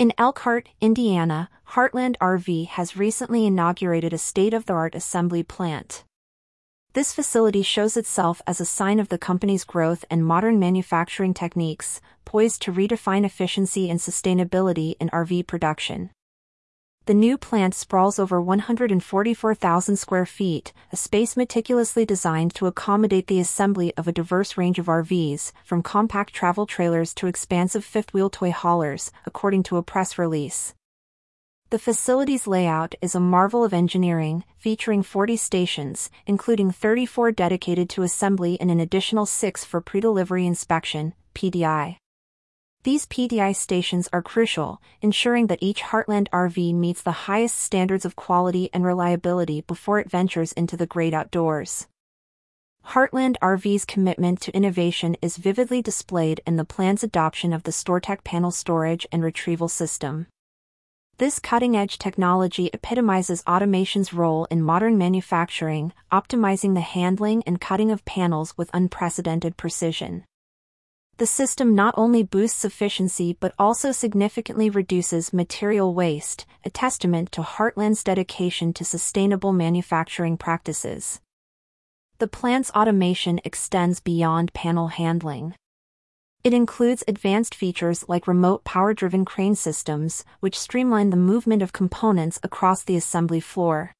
In Elkhart, Indiana, Heartland RV has recently inaugurated a state of the art assembly plant. This facility shows itself as a sign of the company's growth and modern manufacturing techniques, poised to redefine efficiency and sustainability in RV production. The new plant sprawls over 144,000 square feet, a space meticulously designed to accommodate the assembly of a diverse range of RVs, from compact travel trailers to expansive fifth-wheel toy haulers, according to a press release. The facility's layout is a marvel of engineering, featuring 40 stations, including 34 dedicated to assembly and an additional 6 for pre-delivery inspection, PDI. These PDI stations are crucial, ensuring that each Heartland RV meets the highest standards of quality and reliability before it ventures into the great outdoors. Heartland RV's commitment to innovation is vividly displayed in the plant's adoption of the StoreTech panel storage and retrieval system. This cutting-edge technology epitomizes automation's role in modern manufacturing, optimizing the handling and cutting of panels with unprecedented precision the system not only boosts efficiency but also significantly reduces material waste, a testament to Heartland's dedication to sustainable manufacturing practices. The plant's automation extends beyond panel handling. It includes advanced features like remote power-driven crane systems, which streamline the movement of components across the assembly floor.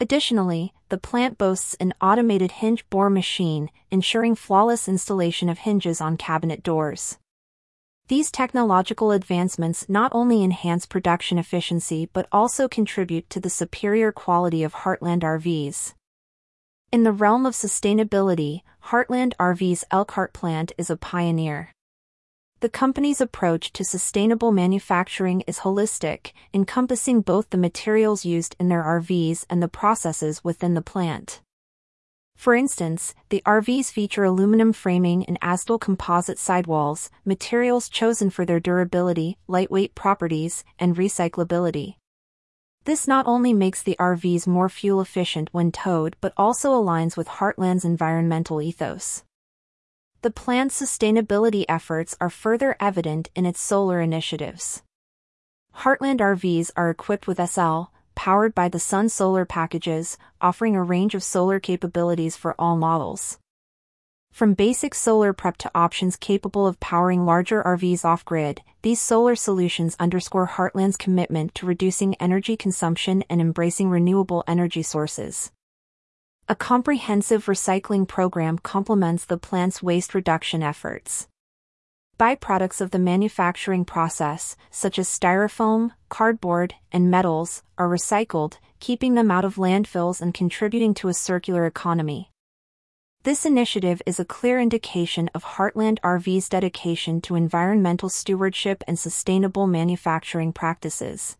Additionally, the plant boasts an automated hinge bore machine, ensuring flawless installation of hinges on cabinet doors. These technological advancements not only enhance production efficiency but also contribute to the superior quality of Heartland RVs. In the realm of sustainability, Heartland RV's Elkhart plant is a pioneer. The company's approach to sustainable manufacturing is holistic, encompassing both the materials used in their RVs and the processes within the plant. For instance, the RVs feature aluminum framing and Azdel composite sidewalls, materials chosen for their durability, lightweight properties, and recyclability. This not only makes the RVs more fuel efficient when towed but also aligns with Heartland's environmental ethos. The plant's sustainability efforts are further evident in its solar initiatives. Heartland RVs are equipped with SL, powered by the Sun Solar packages, offering a range of solar capabilities for all models. From basic solar prep to options capable of powering larger RVs off-grid, these solar solutions underscore Heartland's commitment to reducing energy consumption and embracing renewable energy sources. A comprehensive recycling program complements the plant's waste reduction efforts. Byproducts of the manufacturing process, such as styrofoam, cardboard, and metals, are recycled, keeping them out of landfills and contributing to a circular economy. This initiative is a clear indication of Heartland RV's dedication to environmental stewardship and sustainable manufacturing practices.